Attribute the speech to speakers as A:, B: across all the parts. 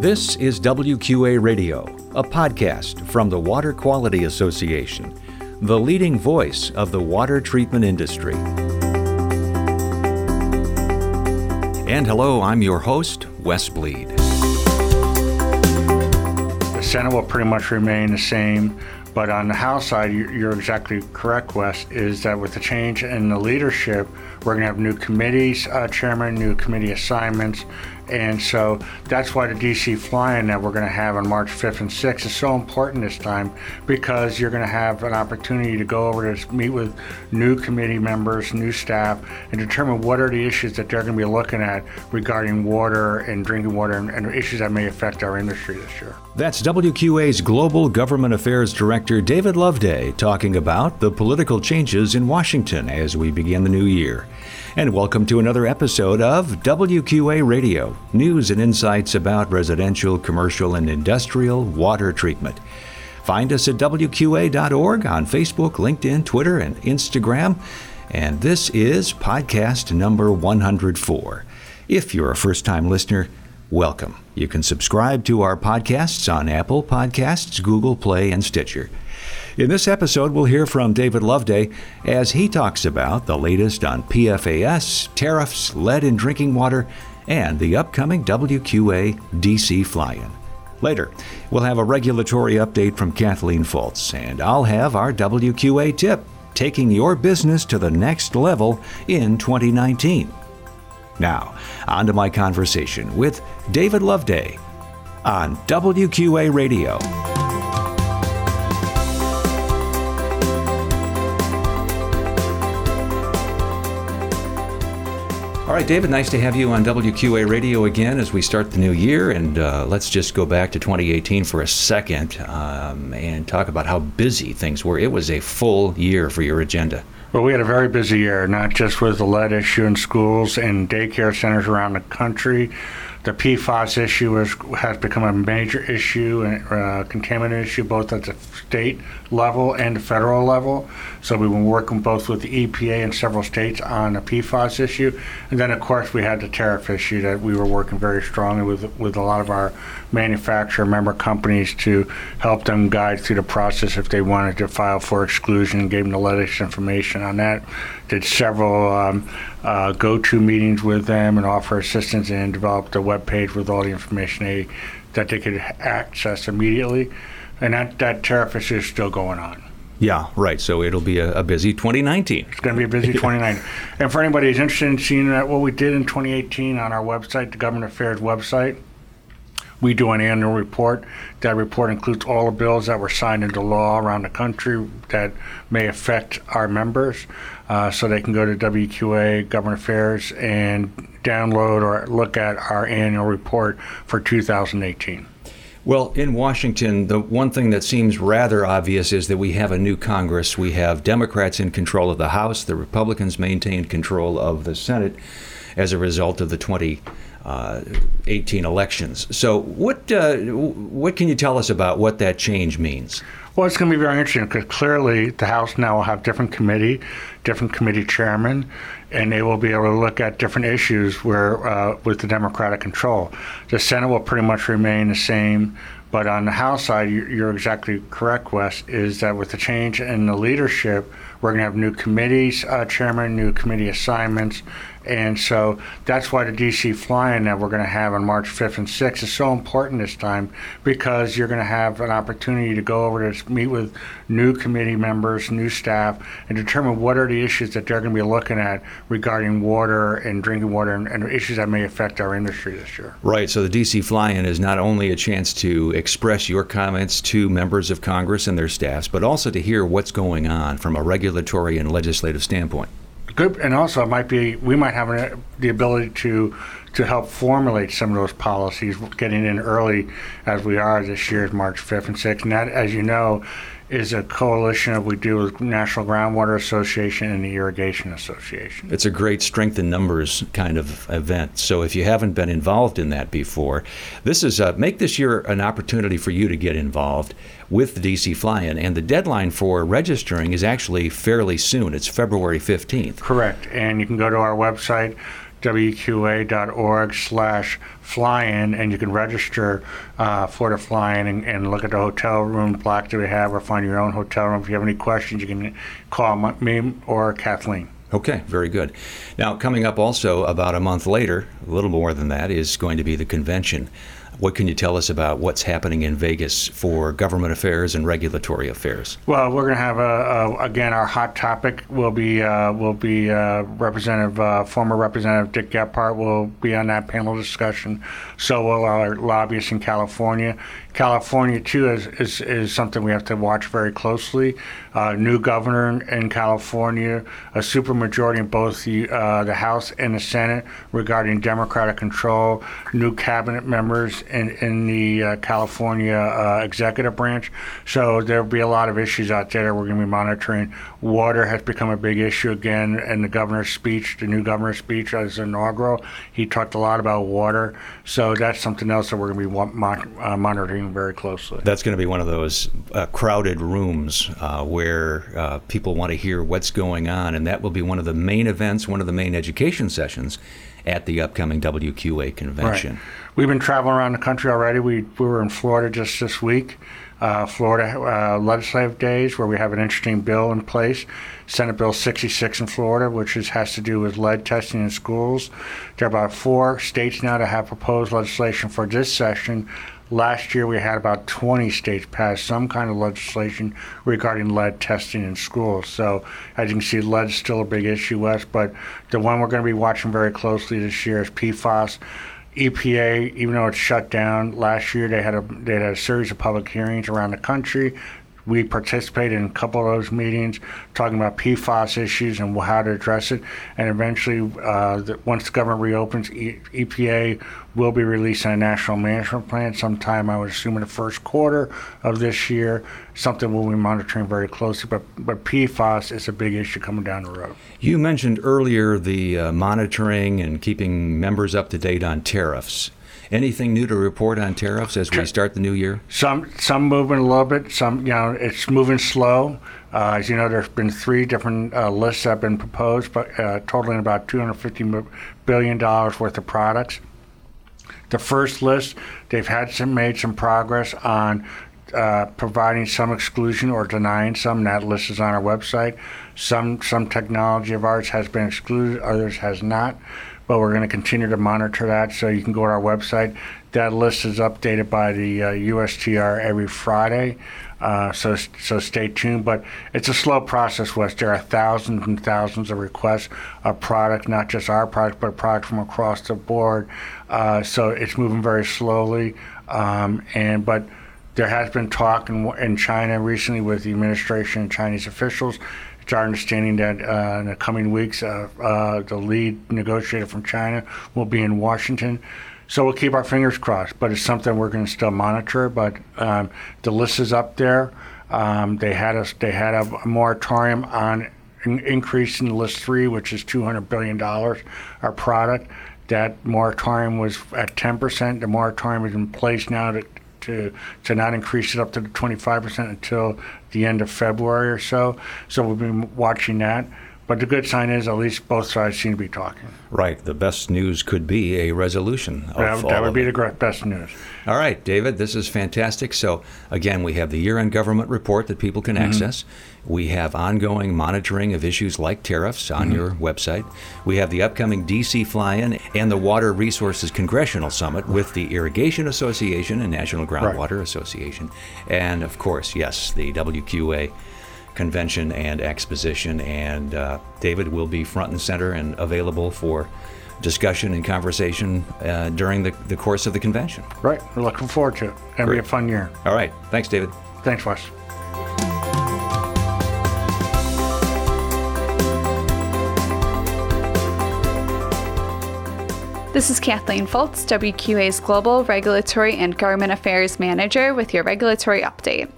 A: This is WQA Radio, a podcast from the Water Quality Association, the leading voice of the water treatment industry. And hello, I'm your host, Wes Bleed.
B: The Senate will pretty much remain the same, but on the House side, you- you're exactly correct, Wes, is that with the change in the leadership, we're going to have new committees, uh, chairman, new committee assignments, and so that's why the DC fly-in that we're going to have on March 5th and 6th is so important this time because you're going to have an opportunity to go over to meet with new committee members, new staff, and determine what are the issues that they're going to be looking at regarding water and drinking water and, and issues that may affect our industry this year.
A: That's WQA's Global Government Affairs Director David Loveday talking about the political changes in Washington as we begin the new year. And welcome to another episode of WQA Radio news and insights about residential, commercial, and industrial water treatment. Find us at WQA.org on Facebook, LinkedIn, Twitter, and Instagram. And this is podcast number 104. If you're a first time listener, welcome. You can subscribe to our podcasts on Apple Podcasts, Google Play, and Stitcher. In this episode, we'll hear from David Loveday as he talks about the latest on PFAS, tariffs, lead in drinking water, and the upcoming WQA DC fly in. Later, we'll have a regulatory update from Kathleen Fultz, and I'll have our WQA tip taking your business to the next level in 2019. Now, on to my conversation with David Loveday on WQA Radio. All right, David, nice to have you on WQA Radio again as we start the new year. And uh, let's just go back to 2018 for a second um, and talk about how busy things were. It was a full year for your agenda.
B: Well, we had a very busy year, not just with the lead issue in schools and daycare centers around the country. The PFAS issue has, has become a major issue and uh, contaminant issue both at the state level and the federal level. So we've been working both with the EPA and several states on the PFAS issue. And then, of course, we had the tariff issue that we were working very strongly with, with a lot of our manufacturer member companies to help them guide through the process if they wanted to file for exclusion gave them the latest information on that. Did several um, uh, go-to meetings with them and offer assistance and develop the web page with all the information they, that they could access immediately. And that, that tariff issue is still going on.
A: Yeah, right. So it'll be a, a busy 2019.
B: It's going to be a busy 2019. And for anybody who's interested in seeing that, what we did in 2018 on our website, the Government Affairs website, we do an annual report. That report includes all the bills that were signed into law around the country that may affect our members. Uh, so they can go to WQA Government Affairs and download or look at our annual report for 2018.
A: Well, in Washington, the one thing that seems rather obvious is that we have a new Congress. We have Democrats in control of the House, the Republicans maintain control of the Senate as a result of the 2018 elections. So, what, uh, what can you tell us about what that change means?
B: Well, it's going to be very interesting because clearly the House now will have different committee, different committee chairman, and they will be able to look at different issues where uh, with the Democratic control. The Senate will pretty much remain the same, but on the House side, you- you're exactly correct, Wes, is that with the change in the leadership, we're going to have new committees, uh, chairman, new committee assignments, and so that's why the DC fly-in that we're going to have on March 5th and 6th is so important this time because you're going to have an opportunity to go over to meet with new committee members, new staff, and determine what are the issues that they're going to be looking at regarding water and drinking water and, and issues that may affect our industry this year.
A: Right. So, the DC fly in is not only a chance to express your comments to members of Congress and their staffs, but also to hear what's going on from a regulatory and legislative standpoint.
B: Good, and also it might be we might have an, the ability to to help formulate some of those policies, getting in early as we are this year's March 5th and 6th. And that, as you know, is a coalition of we do with National Groundwater Association and the Irrigation Association.
A: It's a great strength in numbers kind of event. So if you haven't been involved in that before, this is uh, make this year an opportunity for you to get involved with the DC fly-in. And the deadline for registering is actually fairly soon. It's February 15th.
B: Correct. And you can go to our website, wqa.org slash fly-in, and you can register uh, for the fly-in and, and, look at the hotel room block that we have or find your own hotel room. If you have any questions, you can call me or Kathleen.
A: Okay, very good. Now, coming up also about a month later, a little more than that, is going to be the convention. What can you tell us about what's happening in Vegas for government affairs and regulatory affairs?
B: Well, we're going to have a, a, again our hot topic will be uh, will be uh, Representative uh, former Representative Dick Gephardt will be on that panel discussion. So will our lobbyists in California. California too is, is, is something we have to watch very closely. Uh, new governor in California, a supermajority in both the uh, the House and the Senate regarding Democratic control. New cabinet members in in the uh, California uh, executive branch. So there'll be a lot of issues out there that we're going to be monitoring. Water has become a big issue again, and the governor's speech, the new governor's speech as inaugural, he talked a lot about water. So that's something else that we're going to be mon- uh, monitoring very closely.
A: That's going to be one of those uh, crowded rooms uh, where uh, people want to hear what's going on, and that will be one of the main events, one of the main education sessions at the upcoming WQA convention.
B: Right. We've been traveling around the country already. We, we were in Florida just this week. Uh, Florida uh, legislative days where we have an interesting bill in place, Senate Bill 66 in Florida, which is, has to do with lead testing in schools. There are about four states now that have proposed legislation for this session Last year, we had about 20 states pass some kind of legislation regarding lead testing in schools. So, as you can see, lead is still a big issue, Wes, but the one we're going to be watching very closely this year is PFAS. EPA, even though it's shut down last year, they had a they had a series of public hearings around the country we participated in a couple of those meetings talking about PFAS issues and how to address it. And eventually, uh, the, once the government reopens, e- EPA will be releasing a national management plan sometime, I would assume, in the first quarter of this year. Something we'll be monitoring very closely. But, but PFAS is a big issue coming down the road.
A: You mentioned earlier the uh, monitoring and keeping members up to date on tariffs. Anything new to report on tariffs as we start the new year?
B: Some some moving a little bit. Some you know it's moving slow. Uh, as you know, there's been three different uh, lists that have been proposed, but uh, totaling about 250 billion dollars worth of products. The first list, they've had some made some progress on uh, providing some exclusion or denying some. That list is on our website. Some some technology of ours has been excluded, others has not but we're going to continue to monitor that. So you can go to our website. That list is updated by the uh, USTR every Friday. Uh, so so stay tuned. But it's a slow process, Wes. There are thousands and thousands of requests of product, not just our product, but product from across the board. Uh, so it's moving very slowly. Um, and but there has been talk in, in China recently with the administration and Chinese officials our understanding that uh, in the coming weeks, uh, uh, the lead negotiator from China will be in Washington. So we'll keep our fingers crossed, but it's something we're going to still monitor. But um, the list is up there. Um, they had us. They had a, a moratorium on in, increasing list three, which is two hundred billion dollars, our product. That moratorium was at ten percent. The moratorium is in place now to to to not increase it up to 25% until the end of February or so. So we've been watching that. But the good sign is at least both sides seem to be talking.
A: Right. The best news could be a resolution.
B: that, that would be it. the best news.
A: All right, David, this is fantastic. So, again, we have the year end government report that people can mm-hmm. access. We have ongoing monitoring of issues like tariffs on mm-hmm. your website. We have the upcoming DC fly in and the Water Resources Congressional Summit with the Irrigation Association and National Groundwater right. Association. And, of course, yes, the WQA convention and exposition. And uh, David will be front and center and available for discussion and conversation uh, during the, the course of the convention.
B: Right. We're looking forward to it. It'll be a fun year.
A: All right. Thanks, David.
B: Thanks, Wes.
C: This is Kathleen Fultz, WQA's Global Regulatory and Government Affairs Manager, with your regulatory update.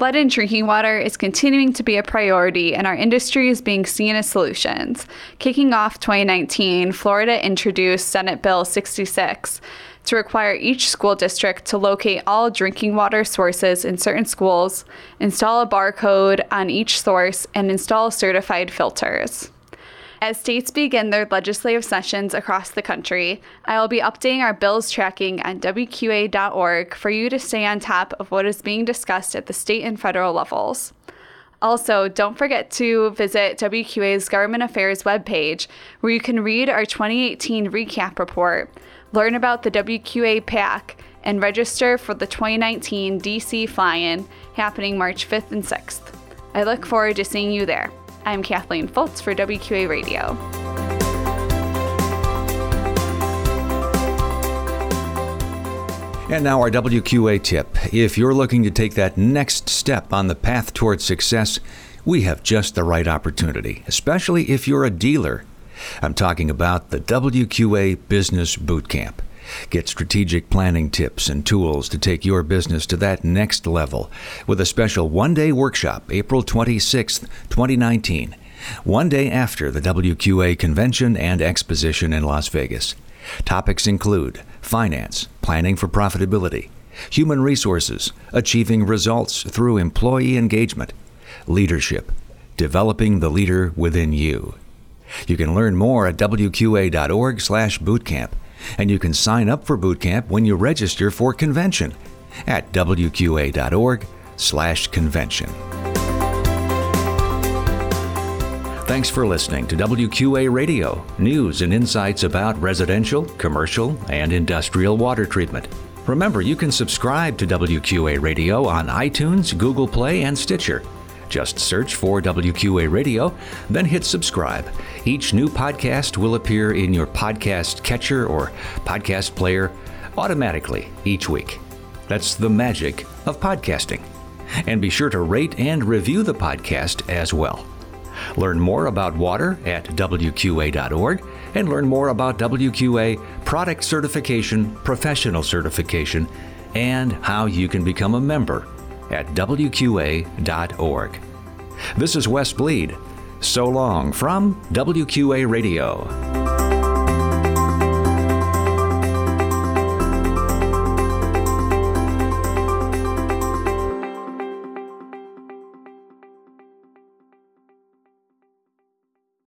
C: Lead in drinking water is continuing to be a priority, and our industry is being seen as solutions. Kicking off 2019, Florida introduced Senate Bill 66 to require each school district to locate all drinking water sources in certain schools, install a barcode on each source, and install certified filters. As states begin their legislative sessions across the country, I will be updating our bills tracking on WQA.org for you to stay on top of what is being discussed at the state and federal levels. Also, don't forget to visit WQA's Government Affairs webpage, where you can read our 2018 recap report, learn about the WQA PAC, and register for the 2019 DC Fly In happening March 5th and 6th. I look forward to seeing you there. I'm Kathleen Fultz for WQA Radio.
A: And now, our WQA tip. If you're looking to take that next step on the path towards success, we have just the right opportunity, especially if you're a dealer. I'm talking about the WQA Business Bootcamp. Get strategic planning tips and tools to take your business to that next level with a special one day workshop April 26, 2019, one day after the WQA convention and exposition in Las Vegas. Topics include finance, planning for profitability, human resources, achieving results through employee engagement, leadership, developing the leader within you. You can learn more at wqa.org/bootcamp and you can sign up for bootcamp when you register for convention at wqa.org/convention. Thanks for listening to WQA Radio, news and insights about residential, commercial, and industrial water treatment. Remember, you can subscribe to WQA Radio on iTunes, Google Play, and Stitcher. Just search for WQA Radio, then hit subscribe. Each new podcast will appear in your podcast catcher or podcast player automatically each week. That's the magic of podcasting. And be sure to rate and review the podcast as well. Learn more about water at WQA.org and learn more about WQA product certification, professional certification, and how you can become a member at WQA.org. This is Wes Bleed. So long from WQA Radio.